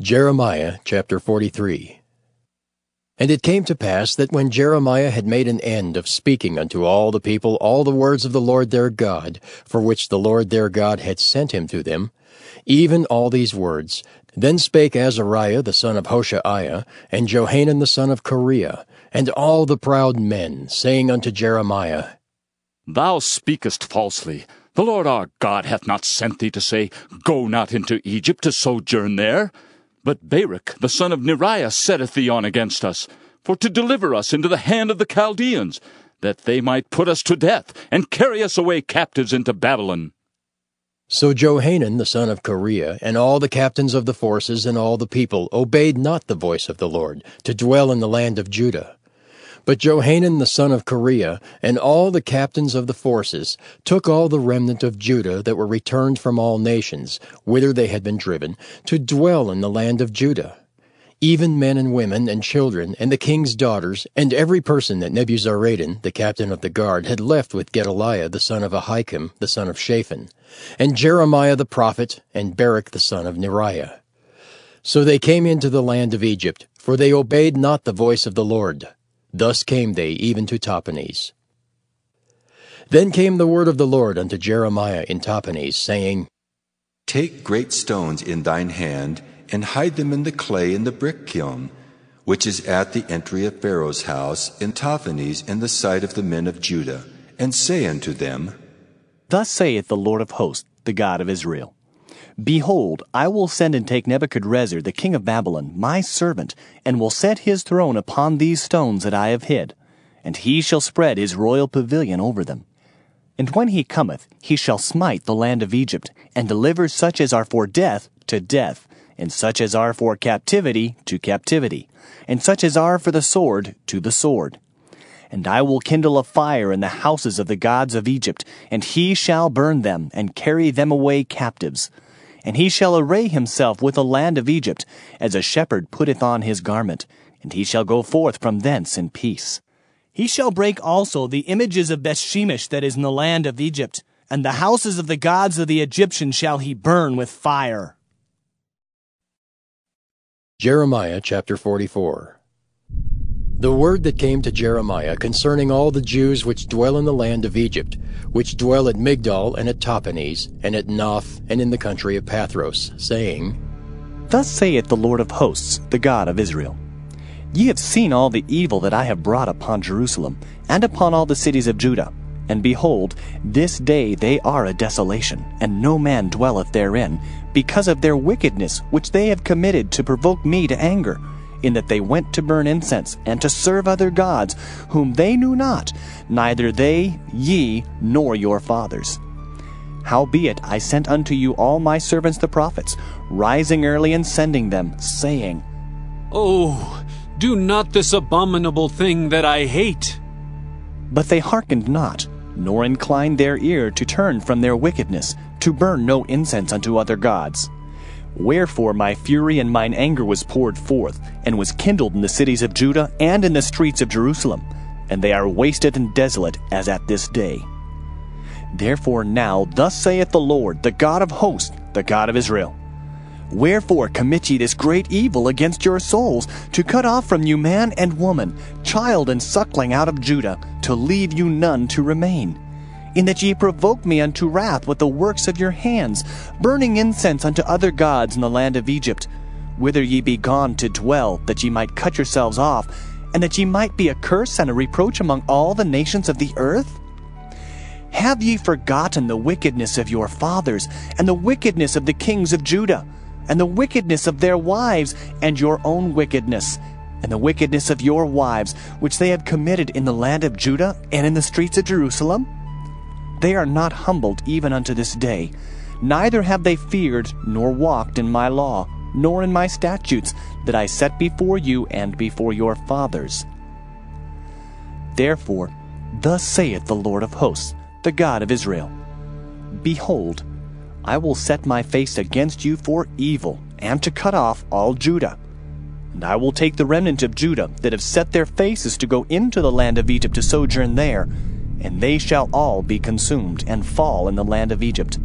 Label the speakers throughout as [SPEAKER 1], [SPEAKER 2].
[SPEAKER 1] Jeremiah chapter 43 And it came to pass that when Jeremiah had made an end of speaking unto all the people all the words of the Lord their God, for which the Lord their God had sent him to them, even all these words, then spake Azariah the son of Hoshaiah, and Johanan the son of Kareah, and all the proud men, saying unto Jeremiah,
[SPEAKER 2] Thou speakest falsely. The Lord our God hath not sent thee to say, Go not into Egypt to sojourn there. But Baruch the son of Neriah setteth thee on against us, for to deliver us into the hand of the Chaldeans, that they might put us to death, and carry us away captives into Babylon.
[SPEAKER 1] So Johanan the son of Kareah, and all the captains of the forces, and all the people, obeyed not the voice of the Lord, to dwell in the land of Judah. But Johanan the son of Kareah, and all the captains of the forces, took all the remnant of Judah that were returned from all nations, whither they had been driven, to dwell in the land of Judah. Even men and women and children, and the king's daughters, and every person that Nebuzaradan, the captain of the guard, had left with Gedaliah the son of Ahikam, the son of Shaphan, and Jeremiah the prophet, and Baruch the son of Neriah. So they came into the land of Egypt, for they obeyed not the voice of the Lord. Thus came they even to Tahpanhes. Then came the word of the Lord unto Jeremiah in Tahpanhes, saying,
[SPEAKER 3] Take great stones in thine hand, and hide them in the clay in the brick kiln, which is at the entry of Pharaoh's house in Tahpanhes in the sight of the men of Judah, and say unto them,
[SPEAKER 4] Thus saith the Lord of hosts, the God of Israel. Behold, I will send and take Nebuchadrezzar the king of Babylon, my servant, and will set his throne upon these stones that I have hid, and he shall spread his royal pavilion over them. And when he cometh, he shall smite the land of Egypt, and deliver such as are for death to death, and such as are for captivity to captivity, and such as are for the sword to the sword. And I will kindle a fire in the houses of the gods of Egypt, and he shall burn them, and carry them away captives and he shall array himself with the land of Egypt, as a shepherd putteth on his garment, and he shall go forth from thence in peace.
[SPEAKER 5] He shall break also the images of Bethshemesh that is in the land of Egypt, and the houses of the gods of the Egyptians shall he burn with fire.
[SPEAKER 1] Jeremiah chapter 44 the word that came to Jeremiah concerning all the Jews which dwell in the land of Egypt, which dwell at Migdol and at Tahpanhes, and at Noph, and in the country of Pathros, saying,
[SPEAKER 4] Thus saith the Lord of hosts, the God of Israel. Ye have seen all the evil that I have brought upon Jerusalem, and upon all the cities of Judah. And behold, this day they are a desolation, and no man dwelleth therein, because of their wickedness which they have committed to provoke me to anger in that they went to burn incense and to serve other gods, whom they knew not, neither they, ye, nor your fathers. Howbeit I sent unto you all my servants the prophets, rising early and sending them, saying,
[SPEAKER 6] Oh, do not this abominable thing that I hate.
[SPEAKER 4] But they hearkened not, nor inclined their ear to turn from their wickedness, to burn no incense unto other gods. Wherefore my fury and mine anger was poured forth, and was kindled in the cities of Judah and in the streets of Jerusalem, and they are wasted and desolate as at this day. Therefore now thus saith the Lord, the God of hosts, the God of Israel. Wherefore commit ye this great evil against your souls, to cut off from you man and woman, child and suckling out of Judah, to leave you none to remain? In that ye provoke me unto wrath with the works of your hands, burning incense unto other gods in the land of Egypt, whither ye be gone to dwell, that ye might cut yourselves off, and that ye might be a curse and a reproach among all the nations of the earth? Have ye forgotten the wickedness of your fathers, and the wickedness of the kings of Judah, and the wickedness of their wives, and your own wickedness, and the wickedness of your wives, which they have committed in the land of Judah and in the streets of Jerusalem? They are not humbled even unto this day, neither have they feared nor walked in my law, nor in my statutes that I set before you and before your fathers. Therefore, thus saith the Lord of hosts, the God of Israel Behold, I will set my face against you for evil, and to cut off all Judah. And I will take the remnant of Judah that have set their faces to go into the land of Egypt to sojourn there, and they shall all be consumed and fall in the land of Egypt.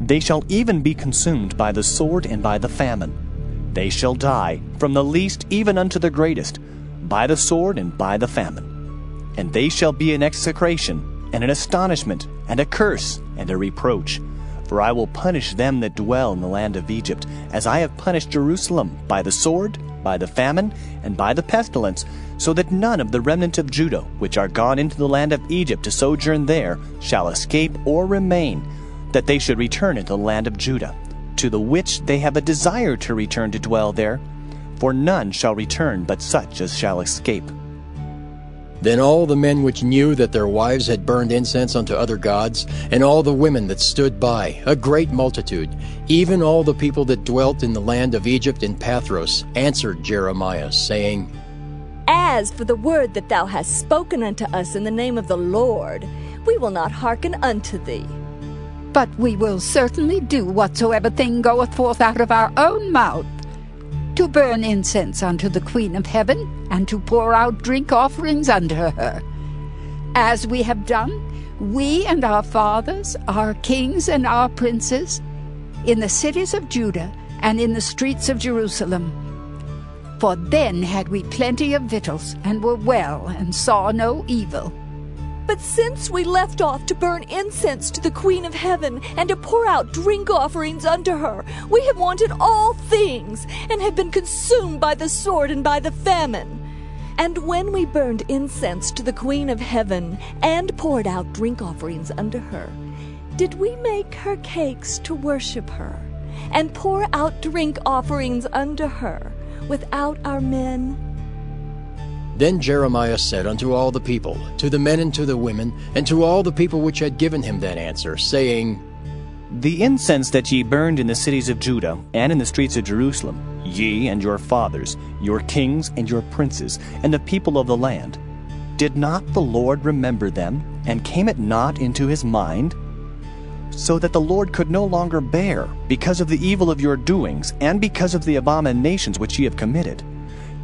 [SPEAKER 4] They shall even be consumed by the sword and by the famine. They shall die, from the least even unto the greatest, by the sword and by the famine. And they shall be an execration, and an astonishment, and a curse, and a reproach. For I will punish them that dwell in the land of Egypt, as I have punished Jerusalem, by the sword, by the famine, and by the pestilence, so that none of the remnant of Judah, which are gone into the land of Egypt to sojourn there, shall escape or remain, that they should return into the land of Judah, to the which they have a desire to return to dwell there. For none shall return but such as shall escape.
[SPEAKER 1] Then all the men which knew that their wives had burned incense unto other gods, and all the women that stood by, a great multitude, even all the people that dwelt in the land of Egypt in Pathros, answered Jeremiah, saying,
[SPEAKER 7] As for the word that thou hast spoken unto us in the name of the Lord, we will not hearken unto thee.
[SPEAKER 8] But we will certainly do whatsoever thing goeth forth out of our own mouth to burn incense unto the Queen of Heaven, and to pour out drink offerings unto her. As we have done, we and our fathers, our kings and our princes, in the cities of Judah and in the streets of Jerusalem. For then had we plenty of victuals, and were well, and saw no evil.
[SPEAKER 7] But since we left off to burn incense to the Queen of Heaven and to pour out drink offerings unto her, we have wanted all things, and have been consumed by the sword and by the famine. And when we burned incense to the Queen of Heaven and poured out drink offerings unto her, did we make her cakes to worship her, and pour out drink offerings unto her without our men?
[SPEAKER 1] Then Jeremiah said unto all the people, to the men and to the women, and to all the people which had given him that answer, saying,
[SPEAKER 4] The incense that ye burned in the cities of Judah and in the streets of Jerusalem, ye and your fathers, your kings and your princes, and the people of the land, did not the Lord remember them, and came it not into his mind? So that the Lord could no longer bear, because of the evil of your doings, and because of the abominations which ye have committed.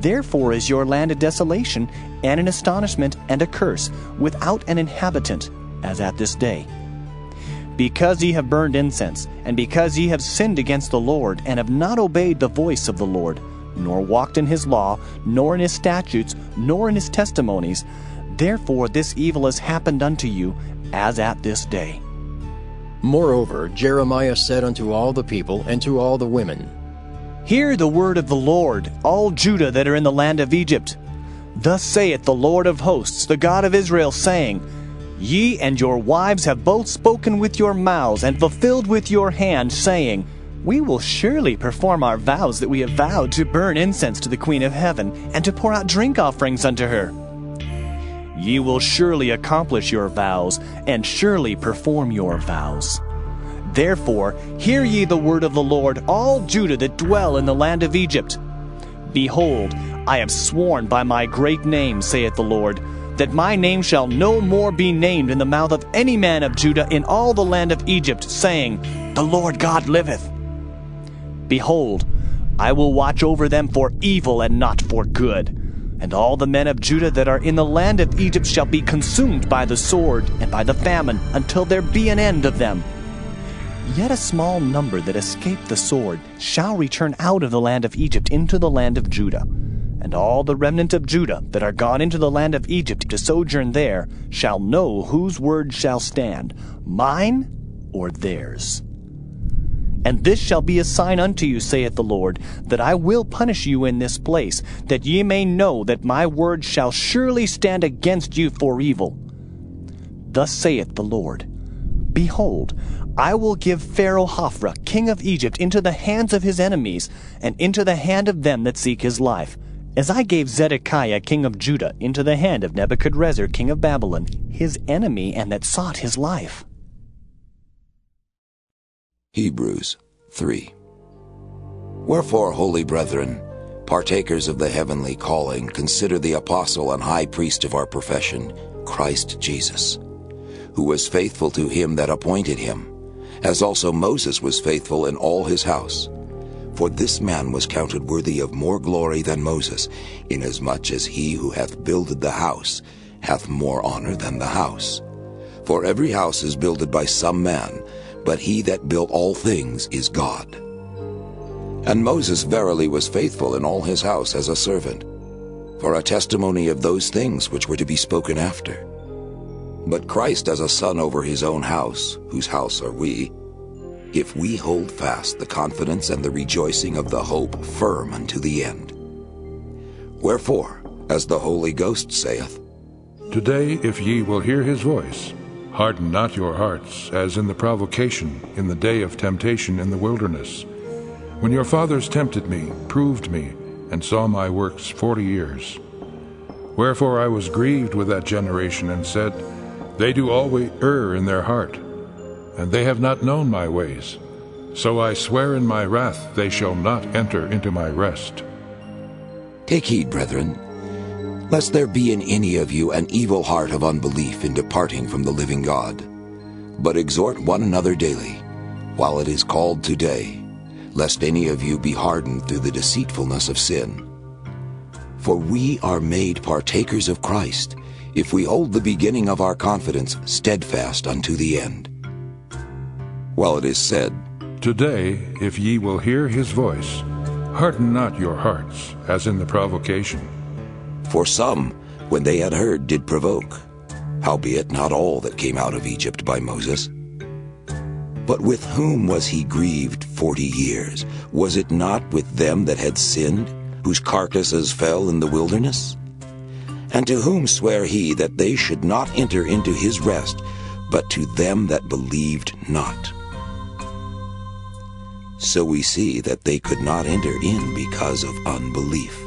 [SPEAKER 4] Therefore is your land a desolation, and an astonishment, and a curse, without an inhabitant, as at this day. Because ye have burned incense, and because ye have sinned against the Lord, and have not obeyed the voice of the Lord, nor walked in his law, nor in his statutes, nor in his testimonies, therefore this evil has happened unto you, as at this day.
[SPEAKER 1] Moreover, Jeremiah said unto all the people and to all the women,
[SPEAKER 4] Hear the word of the Lord, all Judah that are in the land of Egypt. Thus saith the Lord of hosts, the God of Israel, saying, Ye and your wives have both spoken with your mouths, and fulfilled with your hand, saying, We will surely perform our vows that we have vowed to burn incense to the Queen of Heaven, and to pour out drink offerings unto her. Ye will surely accomplish your vows, and surely perform your vows. Therefore, hear ye the word of the Lord, all Judah that dwell in the land of Egypt. Behold, I have sworn by my great name, saith the Lord, that my name shall no more be named in the mouth of any man of Judah in all the land of Egypt, saying, The Lord God liveth. Behold, I will watch over them for evil and not for good. And all the men of Judah that are in the land of Egypt shall be consumed by the sword and by the famine, until there be an end of them. Yet a small number that escape the sword shall return out of the land of Egypt into the land of Judah. And all the remnant of Judah that are gone into the land of Egypt to sojourn there shall know whose word shall stand, mine or theirs. And this shall be a sign unto you, saith the Lord, that I will punish you in this place, that ye may know that my word shall surely stand against you for evil. Thus saith the Lord Behold, I will give Pharaoh Hophra, king of Egypt, into the hands of his enemies, and into the hand of them that seek his life, as I gave Zedekiah, king of Judah, into the hand of Nebuchadrezzar, king of Babylon, his enemy, and that sought his life.
[SPEAKER 9] Hebrews 3 Wherefore, holy brethren, partakers of the heavenly calling, consider the apostle and high priest of our profession, Christ Jesus, who was faithful to him that appointed him as also Moses was faithful in all his house. For this man was counted worthy of more glory than Moses, inasmuch as he who hath builded the house hath more honor than the house. For every house is builded by some man, but he that built all things is God. And Moses verily was faithful in all his house as a servant, for a testimony of those things which were to be spoken after. But Christ as a son over his own house, whose house are we, if we hold fast the confidence and the rejoicing of the hope firm unto the end. Wherefore, as the Holy Ghost saith,
[SPEAKER 10] Today, if ye will hear his voice, harden not your hearts, as in the provocation, in the day of temptation in the wilderness, when your fathers tempted me, proved me, and saw my works forty years. Wherefore I was grieved with that generation, and said, They do always err in their heart, and they have not known my ways. So I swear in my wrath, they shall not enter into my rest.
[SPEAKER 9] Take heed, brethren, lest there be in any of you an evil heart of unbelief in departing from the living God. But exhort one another daily, while it is called today, lest any of you be hardened through the deceitfulness of sin. For we are made partakers of Christ, if we hold the beginning of our confidence steadfast unto the end. While it is said,
[SPEAKER 10] Today, if ye will hear his voice, harden not your hearts, as in the provocation.
[SPEAKER 9] For some, when they had heard, did provoke, howbeit not all that came out of Egypt by Moses. But with whom was he grieved forty years? Was it not with them that had sinned, whose carcasses fell in the wilderness? And to whom sware he that they should not enter into his rest, but to them that believed not? So we see that they could not enter in because of unbelief.